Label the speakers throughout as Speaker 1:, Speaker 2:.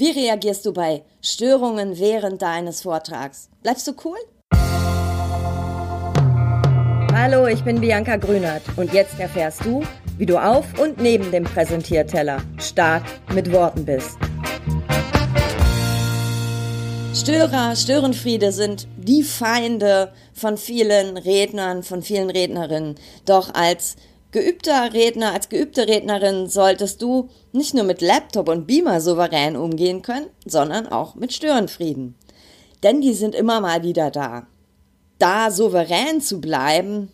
Speaker 1: Wie reagierst du bei Störungen während deines Vortrags? Bleibst du cool? Hallo, ich bin Bianca Grünert und jetzt erfährst du, wie du auf und neben dem Präsentierteller stark mit Worten bist. Störer, Störenfriede sind die Feinde von vielen Rednern, von vielen Rednerinnen. Doch als geübter Redner, als geübte Rednerin solltest du nicht nur mit Laptop und Beamer souverän umgehen können, sondern auch mit Störenfrieden. Denn die sind immer mal wieder da. Da souverän zu bleiben,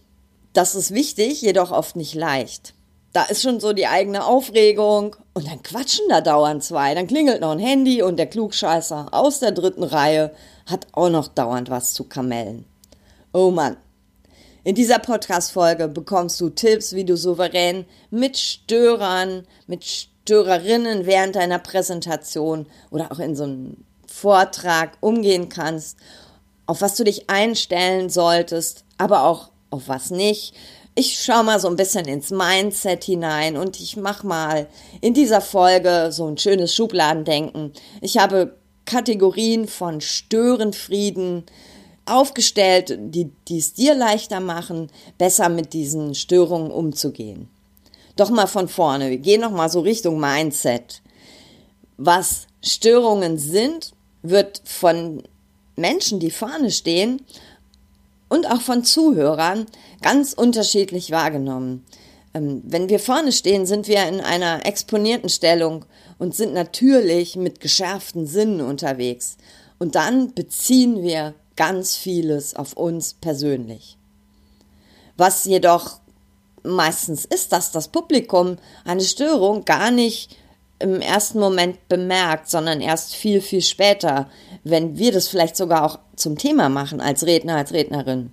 Speaker 1: das ist wichtig, jedoch oft nicht leicht. Da ist schon so die eigene Aufregung und dann quatschen da dauernd zwei. Dann klingelt noch ein Handy und der Klugscheißer aus der dritten Reihe hat auch noch dauernd was zu kamellen. Oh Mann. In dieser Podcast-Folge bekommst du Tipps, wie du souverän mit Störern, mit Störerinnen während deiner Präsentation oder auch in so einem Vortrag umgehen kannst, auf was du dich einstellen solltest, aber auch auf was nicht ich schaue mal so ein bisschen ins Mindset hinein und ich mache mal in dieser Folge so ein schönes Schubladendenken. Ich habe Kategorien von Störenfrieden aufgestellt, die es dir leichter machen, besser mit diesen Störungen umzugehen. Doch mal von vorne, wir gehen noch mal so Richtung Mindset. Was Störungen sind, wird von Menschen, die vorne stehen, und auch von Zuhörern ganz unterschiedlich wahrgenommen. Ähm, wenn wir vorne stehen, sind wir in einer exponierten Stellung und sind natürlich mit geschärften Sinnen unterwegs. Und dann beziehen wir ganz vieles auf uns persönlich. Was jedoch meistens ist, dass das Publikum eine Störung gar nicht im ersten Moment bemerkt, sondern erst viel, viel später, wenn wir das vielleicht sogar auch zum Thema machen als Redner, als Rednerin.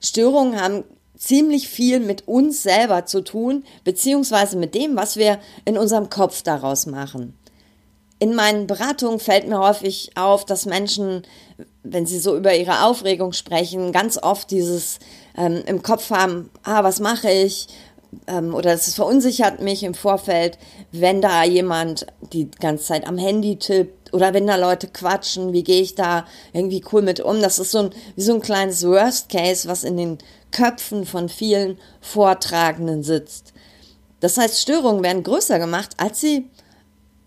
Speaker 1: Störungen haben ziemlich viel mit uns selber zu tun, beziehungsweise mit dem, was wir in unserem Kopf daraus machen. In meinen Beratungen fällt mir häufig auf, dass Menschen, wenn sie so über ihre Aufregung sprechen, ganz oft dieses ähm, im Kopf haben, ah, was mache ich? ähm, oder es verunsichert mich im Vorfeld, wenn da jemand die ganze Zeit am Handy tippt oder wenn da Leute quatschen, wie gehe ich da irgendwie cool mit um? Das ist so ein, wie so ein kleines Worst Case, was in den Köpfen von vielen Vortragenden sitzt. Das heißt, Störungen werden größer gemacht, als sie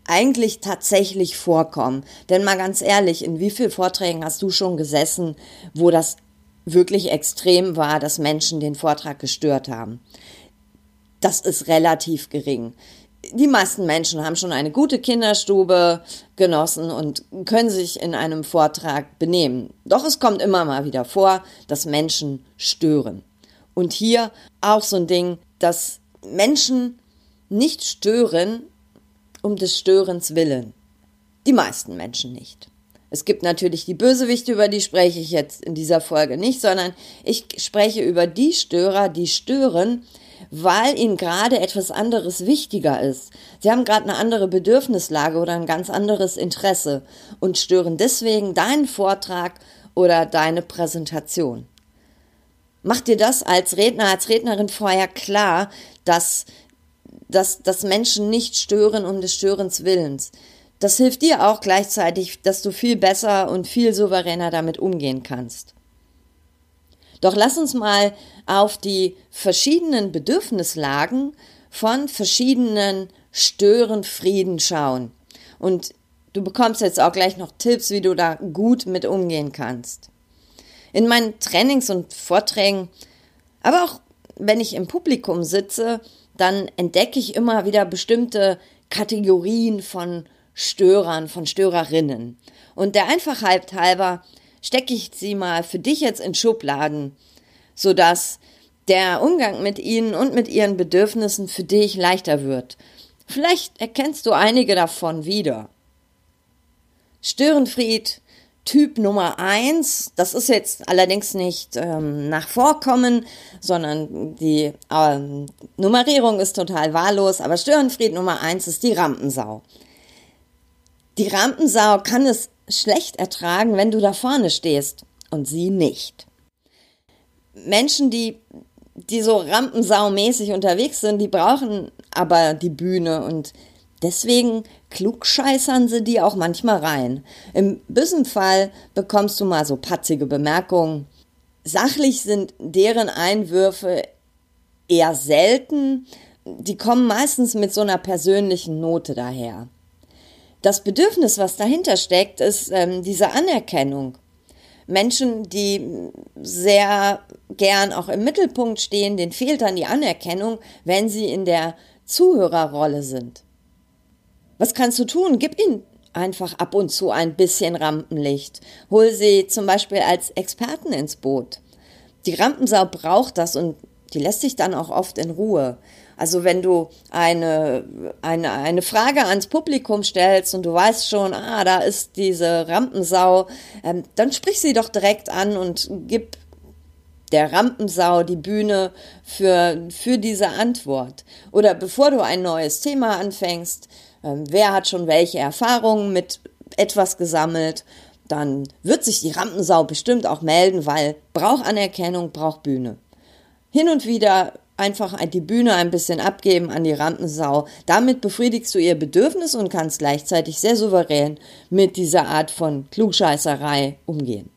Speaker 1: eigentlich tatsächlich vorkommen. Denn mal ganz ehrlich, in wie vielen Vorträgen hast du schon gesessen, wo das wirklich extrem war, dass Menschen den Vortrag gestört haben? das ist relativ gering. Die meisten Menschen haben schon eine gute Kinderstube genossen und können sich in einem Vortrag benehmen. Doch es kommt immer mal wieder vor, dass Menschen stören. Und hier auch so ein Ding, dass Menschen nicht stören um des Störens willen. Die meisten Menschen nicht. Es gibt natürlich die Bösewichte, über die spreche ich jetzt in dieser Folge nicht, sondern ich spreche über die Störer, die stören, weil ihnen gerade etwas anderes wichtiger ist. Sie haben gerade eine andere Bedürfnislage oder ein ganz anderes Interesse und stören deswegen deinen Vortrag oder deine Präsentation. Mach dir das als Redner, als Rednerin vorher klar, dass, dass, dass Menschen nicht stören um des Störens Willens. Das hilft dir auch gleichzeitig, dass du viel besser und viel souveräner damit umgehen kannst. Doch lass uns mal auf die verschiedenen Bedürfnislagen von verschiedenen Störenfrieden schauen. Und du bekommst jetzt auch gleich noch Tipps, wie du da gut mit umgehen kannst. In meinen Trainings und Vorträgen, aber auch wenn ich im Publikum sitze, dann entdecke ich immer wieder bestimmte Kategorien von Störern, von Störerinnen. Und der Einfachheit halber stecke ich sie mal für dich jetzt in Schubladen, sodass der Umgang mit ihnen und mit ihren Bedürfnissen für dich leichter wird. Vielleicht erkennst du einige davon wieder. Störenfried Typ Nummer eins, das ist jetzt allerdings nicht ähm, nach Vorkommen, sondern die ähm, Nummerierung ist total wahllos, aber Störenfried Nummer eins ist die Rampensau. Die Rampensau kann es schlecht ertragen, wenn du da vorne stehst und sie nicht. Menschen, die, die so rampensaumäßig unterwegs sind, die brauchen aber die Bühne und deswegen klugscheißern sie die auch manchmal rein. Im bösen Fall bekommst du mal so patzige Bemerkungen. Sachlich sind deren Einwürfe eher selten. Die kommen meistens mit so einer persönlichen Note daher. Das Bedürfnis, was dahinter steckt, ist ähm, diese Anerkennung. Menschen, die sehr gern auch im Mittelpunkt stehen, denen fehlt dann die Anerkennung, wenn sie in der Zuhörerrolle sind. Was kannst du tun? Gib ihnen einfach ab und zu ein bisschen Rampenlicht. Hol sie zum Beispiel als Experten ins Boot. Die Rampensau braucht das und die lässt sich dann auch oft in Ruhe. Also wenn du eine, eine, eine Frage ans Publikum stellst und du weißt schon, ah, da ist diese Rampensau, ähm, dann sprich sie doch direkt an und gib der Rampensau die Bühne für, für diese Antwort. Oder bevor du ein neues Thema anfängst, wer hat schon welche Erfahrungen mit etwas gesammelt, dann wird sich die Rampensau bestimmt auch melden, weil braucht Anerkennung, braucht Bühne. Hin und wieder einfach die Bühne ein bisschen abgeben an die Rampensau. Damit befriedigst du ihr Bedürfnis und kannst gleichzeitig sehr souverän mit dieser Art von Klugscheißerei umgehen.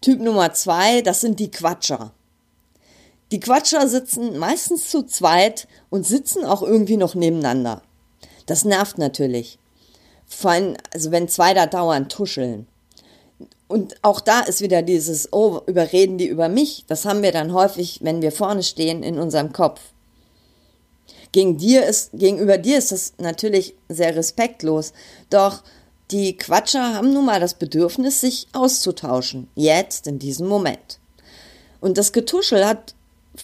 Speaker 1: Typ Nummer zwei, das sind die Quatscher. Die Quatscher sitzen meistens zu zweit und sitzen auch irgendwie noch nebeneinander. Das nervt natürlich. Vor allem, also wenn zwei da dauernd tuscheln. Und auch da ist wieder dieses, oh, überreden die über mich. Das haben wir dann häufig, wenn wir vorne stehen, in unserem Kopf. Gegen dir ist, gegenüber dir ist das natürlich sehr respektlos. Doch die Quatscher haben nun mal das Bedürfnis, sich auszutauschen. Jetzt, in diesem Moment. Und das Getuschel hat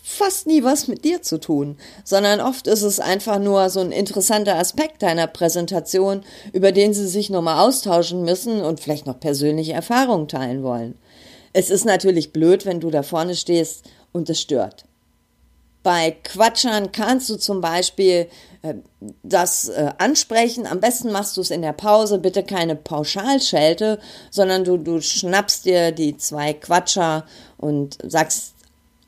Speaker 1: fast nie was mit dir zu tun, sondern oft ist es einfach nur so ein interessanter Aspekt deiner Präsentation, über den sie sich nochmal austauschen müssen und vielleicht noch persönliche Erfahrungen teilen wollen. Es ist natürlich blöd, wenn du da vorne stehst und es stört. Bei Quatschern kannst du zum Beispiel äh, das äh, ansprechen. Am besten machst du es in der Pause. Bitte keine Pauschalschelte, sondern du, du schnappst dir die zwei Quatscher und sagst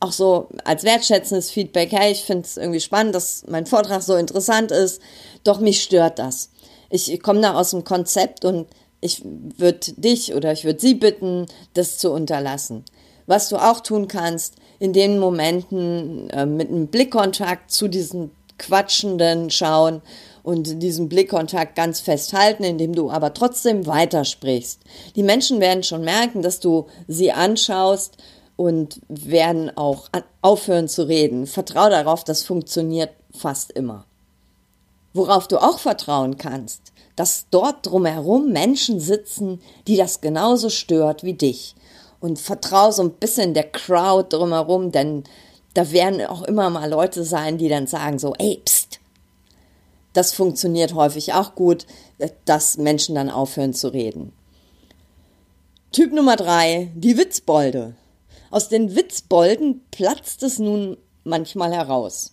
Speaker 1: auch so als wertschätzendes Feedback, hey, ich finde es irgendwie spannend, dass mein Vortrag so interessant ist, doch mich stört das. Ich, komme da aus dem Konzept und ich würde dich oder ich würde sie bitten, das zu unterlassen. Was du auch tun kannst, in den Momenten äh, mit einem Blickkontakt zu diesen Quatschenden schauen und diesen Blickkontakt ganz festhalten, indem du aber trotzdem weitersprichst. Die Menschen werden schon merken, dass du sie anschaust und werden auch aufhören zu reden. Vertrau darauf, das funktioniert fast immer. Worauf du auch vertrauen kannst, dass dort drumherum Menschen sitzen, die das genauso stört wie dich. Und vertrau so ein bisschen der Crowd drumherum, denn da werden auch immer mal Leute sein, die dann sagen so, ey, pst. Das funktioniert häufig auch gut, dass Menschen dann aufhören zu reden. Typ Nummer drei, die Witzbolde. Aus den Witzbolden platzt es nun manchmal heraus.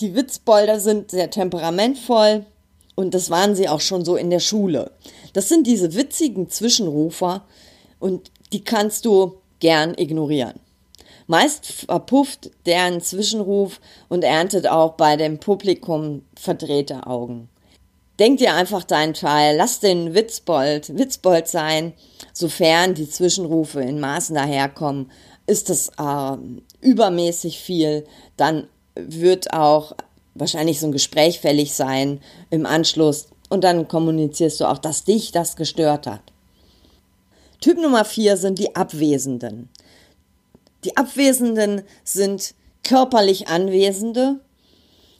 Speaker 1: Die Witzbolder sind sehr temperamentvoll und das waren sie auch schon so in der Schule. Das sind diese witzigen Zwischenrufer und die kannst du gern ignorieren. Meist verpufft deren Zwischenruf und erntet auch bei dem Publikum verdrehte Augen. Denk dir einfach deinen Teil, lass den Witzbold Witzbold sein, sofern die Zwischenrufe in Maßen daherkommen. Ist das äh, übermäßig viel, dann wird auch wahrscheinlich so ein Gespräch fällig sein im Anschluss und dann kommunizierst du auch, dass dich das gestört hat. Typ Nummer vier sind die Abwesenden. Die Abwesenden sind körperlich Anwesende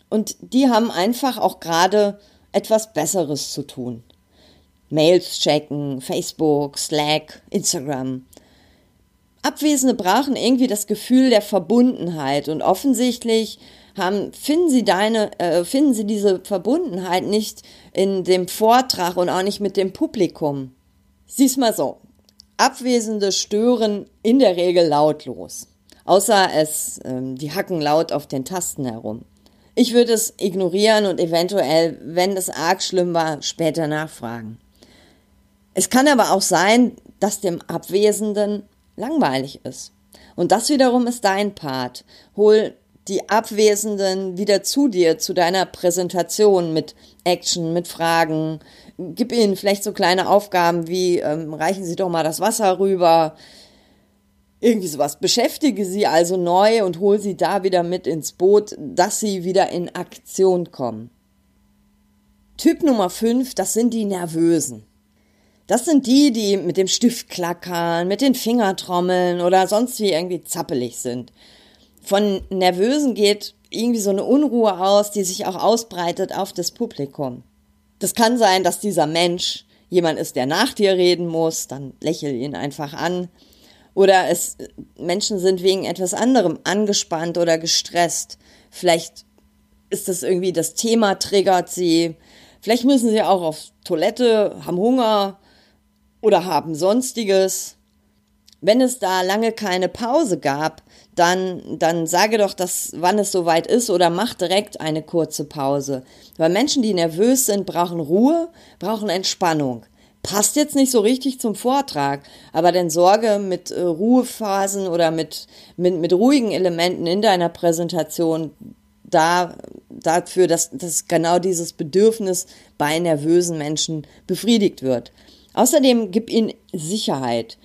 Speaker 1: und die haben einfach auch gerade etwas Besseres zu tun. Mails checken, Facebook, Slack, Instagram. Abwesende brauchen irgendwie das Gefühl der Verbundenheit und offensichtlich haben, finden sie deine, äh, finden sie diese Verbundenheit nicht in dem Vortrag und auch nicht mit dem Publikum. Sieh's mal so. Abwesende stören in der Regel lautlos. Außer es, ähm, die hacken laut auf den Tasten herum. Ich würde es ignorieren und eventuell, wenn es arg schlimm war, später nachfragen. Es kann aber auch sein, dass dem Abwesenden langweilig ist. Und das wiederum ist dein Part. Hol die Abwesenden wieder zu dir, zu deiner Präsentation mit Action, mit Fragen. Gib ihnen vielleicht so kleine Aufgaben wie, ähm, reichen Sie doch mal das Wasser rüber. Irgendwie sowas. Beschäftige sie also neu und hol sie da wieder mit ins Boot, dass sie wieder in Aktion kommen. Typ Nummer 5, das sind die Nervösen. Das sind die, die mit dem Stift klackern, mit den Fingertrommeln oder sonst wie irgendwie zappelig sind. Von Nervösen geht irgendwie so eine Unruhe aus, die sich auch ausbreitet auf das Publikum. Das kann sein, dass dieser Mensch jemand ist, der nach dir reden muss, dann lächel ihn einfach an. Oder es Menschen sind wegen etwas anderem angespannt oder gestresst. Vielleicht ist das irgendwie das Thema triggert sie. Vielleicht müssen sie auch auf Toilette, haben Hunger oder haben sonstiges. Wenn es da lange keine Pause gab, dann, dann sage doch, dass, wann es soweit ist oder mach direkt eine kurze Pause. Weil Menschen, die nervös sind, brauchen Ruhe, brauchen Entspannung. Passt jetzt nicht so richtig zum Vortrag, aber dann sorge mit äh, Ruhephasen oder mit, mit, mit ruhigen Elementen in deiner Präsentation da, dafür, dass, dass genau dieses Bedürfnis bei nervösen Menschen befriedigt wird. Außerdem gib ihnen Sicherheit.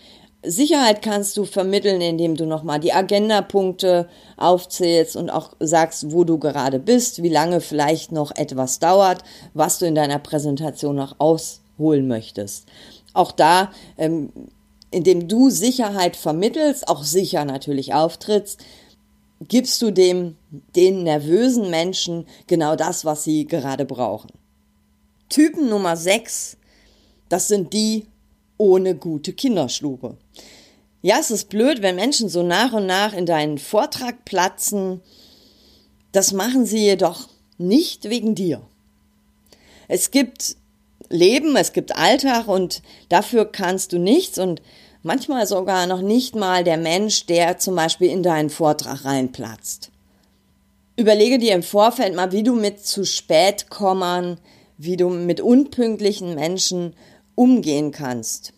Speaker 1: Sicherheit kannst du vermitteln, indem du nochmal die Agendapunkte aufzählst und auch sagst, wo du gerade bist, wie lange vielleicht noch etwas dauert, was du in deiner Präsentation noch ausholen möchtest. Auch da, ähm, indem du Sicherheit vermittelst, auch sicher natürlich auftrittst, gibst du dem, den nervösen Menschen genau das, was sie gerade brauchen. Typen Nummer 6, das sind die, ohne gute Kinderstube. Ja, es ist blöd, wenn Menschen so nach und nach in deinen Vortrag platzen. Das machen sie jedoch nicht wegen dir. Es gibt Leben, es gibt Alltag und dafür kannst du nichts und manchmal sogar noch nicht mal der Mensch, der zum Beispiel in deinen Vortrag reinplatzt. Überlege dir im Vorfeld mal, wie du mit zu spät kommern, wie du mit unpünktlichen Menschen umgehen kannst.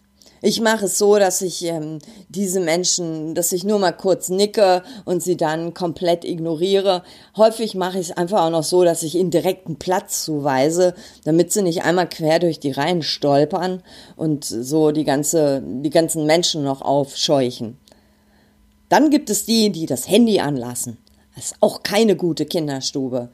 Speaker 1: Ich mache es so, dass ich ähm, diese Menschen, dass ich nur mal kurz nicke und sie dann komplett ignoriere. Häufig mache ich es einfach auch noch so, dass ich ihnen direkten Platz zuweise, damit sie nicht einmal quer durch die Reihen stolpern und so die ganze, die ganzen Menschen noch aufscheuchen. Dann gibt es die, die das Handy anlassen. Das ist auch keine gute Kinderstube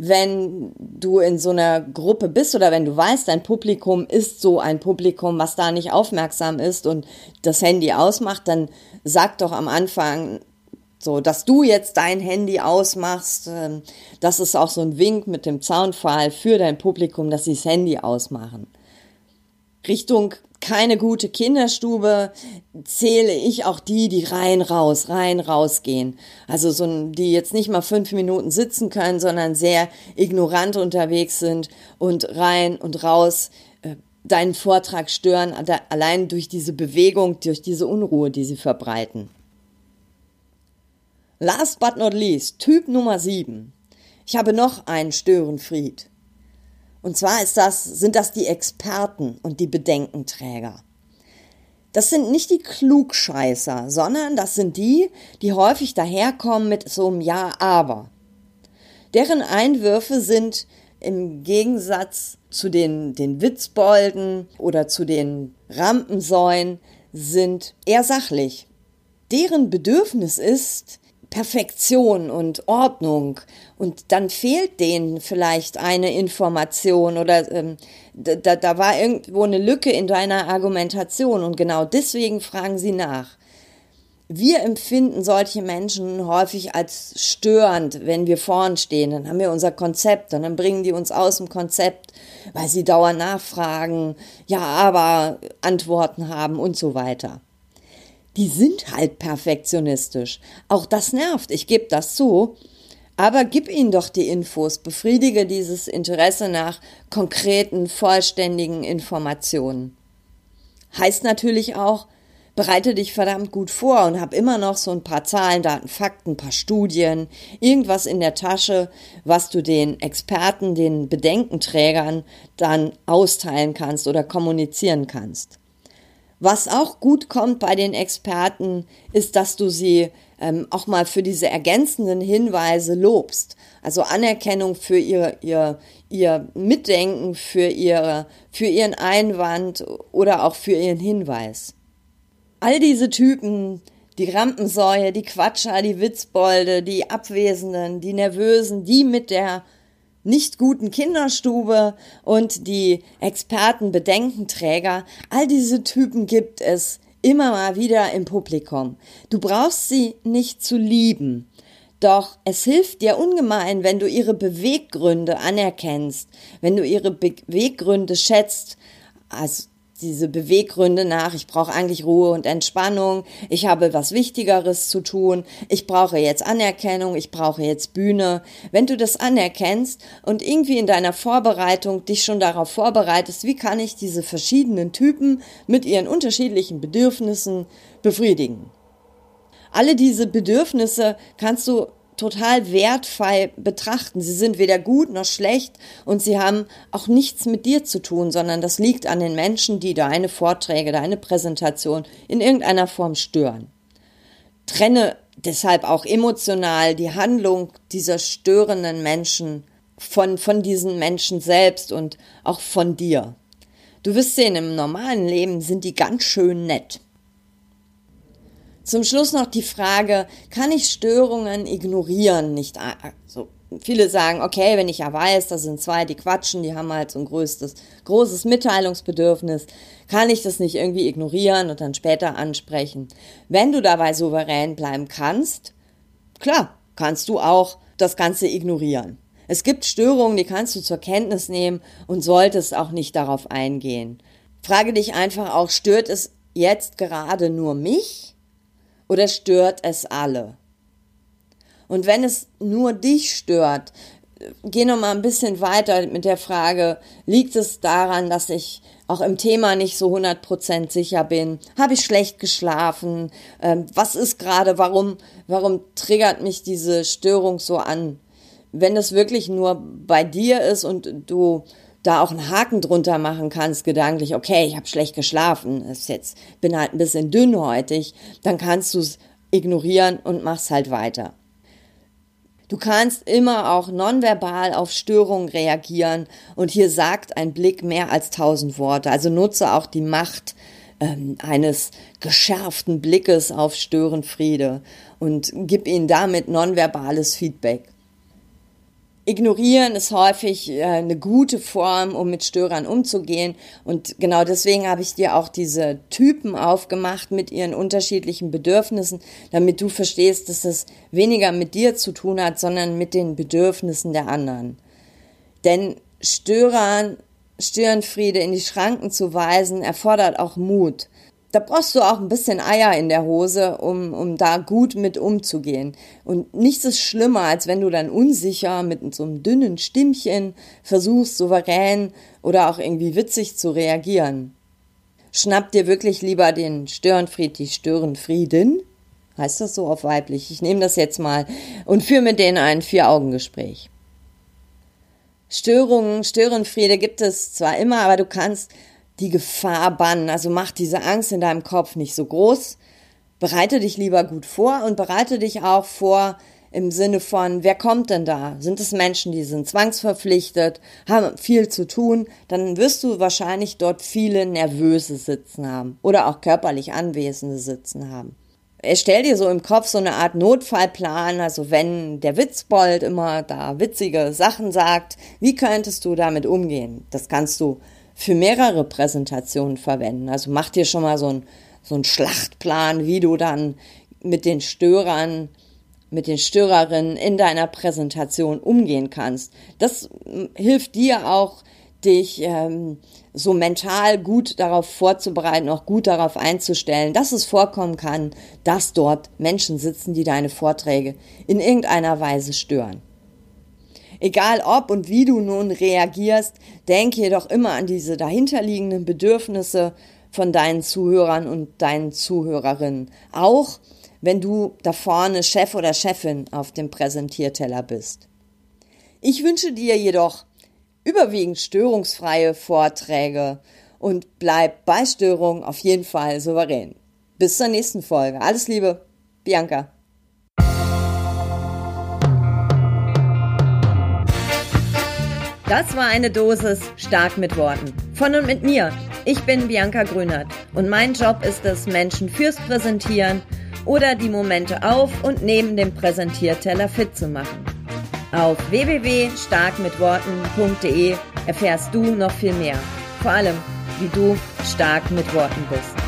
Speaker 1: wenn du in so einer Gruppe bist oder wenn du weißt, dein Publikum ist so ein Publikum, was da nicht aufmerksam ist und das Handy ausmacht, dann sag doch am Anfang, so, dass du jetzt dein Handy ausmachst, ähm, das ist auch so ein Wink mit dem Zaunpfahl für dein Publikum, dass sie das Handy ausmachen. Richtung keine gute Kinderstube, zähle ich auch die, die rein raus, rein raus gehen. Also so, die jetzt nicht mal fünf Minuten sitzen können, sondern sehr ignorant unterwegs sind und rein und raus äh, deinen Vortrag stören, allein durch diese Bewegung, durch diese Unruhe, die sie verbreiten. Last but not least, Typ Nummer sieben. Ich habe noch einen Störenfried. Und zwar ist das, sind das die Experten und die Bedenkenträger. Das sind nicht die Klugscheißer, sondern das sind die, die häufig daherkommen mit so einem Ja, aber. Deren Einwürfe sind im Gegensatz zu den, den Witzbolden oder zu den Rampensäuen sind eher sachlich. Deren Bedürfnis ist, Perfektion und Ordnung und dann fehlt denen vielleicht eine Information oder ähm, da, da war irgendwo eine Lücke in deiner Argumentation und genau deswegen fragen sie nach. Wir empfinden solche Menschen häufig als störend, wenn wir vorn stehen. Dann haben wir unser Konzept und dann bringen die uns aus dem Konzept, weil sie dauernd nachfragen, ja, aber Antworten haben und so weiter die sind halt perfektionistisch. Auch das nervt, ich gebe das zu. Aber gib ihnen doch die Infos, befriedige dieses Interesse nach konkreten, vollständigen Informationen. Heißt natürlich auch, bereite dich verdammt gut vor und hab immer noch so ein paar Zahlen, Daten, Fakten, ein paar Studien, irgendwas in der Tasche, was du den Experten, den Bedenkenträgern dann austeilen kannst oder kommunizieren kannst. Was auch gut kommt bei den Experten, ist, dass du sie ähm, auch mal für diese ergänzenden Hinweise lobst. Also Anerkennung für ihr, ihr, ihr Mitdenken, für, ihre, für ihren Einwand oder auch für ihren Hinweis. All diese Typen, die Rampensäue, die Quatscher, die Witzbolde, die Abwesenden, die Nervösen, die mit der nicht guten Kinderstube und die Experten Bedenkenträger, all diese Typen gibt es immer mal wieder im Publikum. Du brauchst sie nicht zu lieben. Doch es hilft dir ungemein, wenn du ihre Beweggründe anerkennst, wenn du ihre Beweggründe schätzt, also diese Beweggründe nach, ich brauche eigentlich Ruhe und Entspannung, ich habe was Wichtigeres zu tun, ich brauche jetzt Anerkennung, ich brauche jetzt Bühne. Wenn du das anerkennst und irgendwie in deiner Vorbereitung dich schon darauf vorbereitest, wie kann ich diese verschiedenen Typen mit ihren unterschiedlichen Bedürfnissen befriedigen. Alle diese Bedürfnisse kannst du total wertfrei betrachten. Sie sind weder gut noch schlecht und sie haben auch nichts mit dir zu tun, sondern das liegt an den Menschen, die deine Vorträge, deine Präsentation in irgendeiner Form stören. Trenne deshalb auch emotional die Handlung dieser störenden Menschen von, von diesen Menschen selbst und auch von dir. Du wirst sehen, im normalen Leben sind die ganz schön nett. Zum Schluss noch die Frage, kann ich Störungen ignorieren? Nicht so. Viele sagen, okay, wenn ich ja weiß, da sind zwei, die quatschen, die haben halt so ein größtes, großes Mitteilungsbedürfnis, kann ich das nicht irgendwie ignorieren und dann später ansprechen. Wenn du dabei souverän bleiben kannst, klar, kannst du auch das Ganze ignorieren. Es gibt Störungen, die kannst du zur Kenntnis nehmen und solltest auch nicht darauf eingehen. Frage dich einfach auch, stört es jetzt gerade nur mich oder stört es alle? Und wenn es nur dich stört, geh noch mal ein bisschen weiter mit der Frage, liegt es daran, dass ich auch im Thema nicht so 100% sicher bin? Habe ich schlecht geschlafen? Ähm, was ist gerade, warum, warum triggert mich diese Störung so an? Wenn es wirklich nur bei dir ist und du da auch einen Haken drunter machen kannst, gedanklich, okay, ich habe schlecht geschlafen, ist jetzt, bin halt ein bisschen dünnhäutig, dann kannst du es ignorieren und machst halt weiter. Du kannst immer auch nonverbal auf Störungen reagieren und hier sagt ein Blick mehr als tausend Worte. Also nutze auch die Macht ähm, eines geschärften Blickes auf Störenfriede und gib ihnen damit nonverbales Feedback. Ignorieren ist häufig äh, eine gute Form, um mit Störern umzugehen. Und genau deswegen habe ich dir auch diese Typen aufgemacht mit ihren unterschiedlichen Bedürfnissen, damit du verstehst, dass das weniger mit dir zu tun hat, sondern mit den Bedürfnissen der anderen. Denn Störern, Störenfriede in die Schranken zu weisen, erfordert auch Mut da brauchst du auch ein bisschen Eier in der Hose, um, um da gut mit umzugehen. Und nichts ist schlimmer, als wenn du dann unsicher mit so einem dünnen Stimmchen versuchst, souverän oder auch irgendwie witzig zu reagieren. Schnapp dir wirklich lieber den Störenfried, die Störenfrieden. Heißt das so auf weiblich? Ich nehme das jetzt mal und führe mit denen ein Vier-Augen-Gespräch. Störungen, Störenfriede gibt es zwar immer, aber du kannst die Gefahr bannen. Also mach diese Angst in deinem Kopf nicht so groß. Bereite dich lieber gut vor und bereite dich auch vor im Sinne von, wer kommt denn da? Sind es Menschen, die sind zwangsverpflichtet, haben viel zu tun? Dann wirst du wahrscheinlich dort viele Nervöse sitzen haben oder auch körperlich Anwesende sitzen haben. Erstell dir so im Kopf so eine Art Notfallplan, also wenn der Witzbold immer da witzige Sachen sagt, wie könntest du damit umgehen? Das kannst du für mehrere Präsentationen verwenden. Also mach dir schon mal so ein so ein Schlachtplan, wie du dann mit den Störern, mit den Störerinnen in deiner Präsentation umgehen kannst. Das hm, hilft dir auch, dich ähm, so mental gut darauf vorzubereiten, auch gut darauf einzustellen, dass es vorkommen kann, dass dort Menschen sitzen, die deine Vorträge in irgendeiner Weise stören. Egal ob und wie du nun reagierst, denke jedoch immer an diese dahinterliegenden Bedürfnisse von deinen Zuhörern und deinen Zuhörerinnen. Auch wenn du da vorne Chef oder Chefin auf dem Präsentierteller bist. Ich wünsche dir jedoch überwiegend störungsfreie Vorträge und bleib bei Störungen auf jeden Fall souverän. Bis zur nächsten Folge. Alles Liebe, Bianca. Das war eine Dosis stark mit Worten. Von und mit mir. Ich bin Bianca Grünert und mein Job ist es, Menschen fürs Präsentieren oder die Momente auf und neben dem Präsentierteller fit zu machen. Auf www.starkmitworten.de erfährst du noch viel mehr. Vor allem, wie du stark mit Worten bist.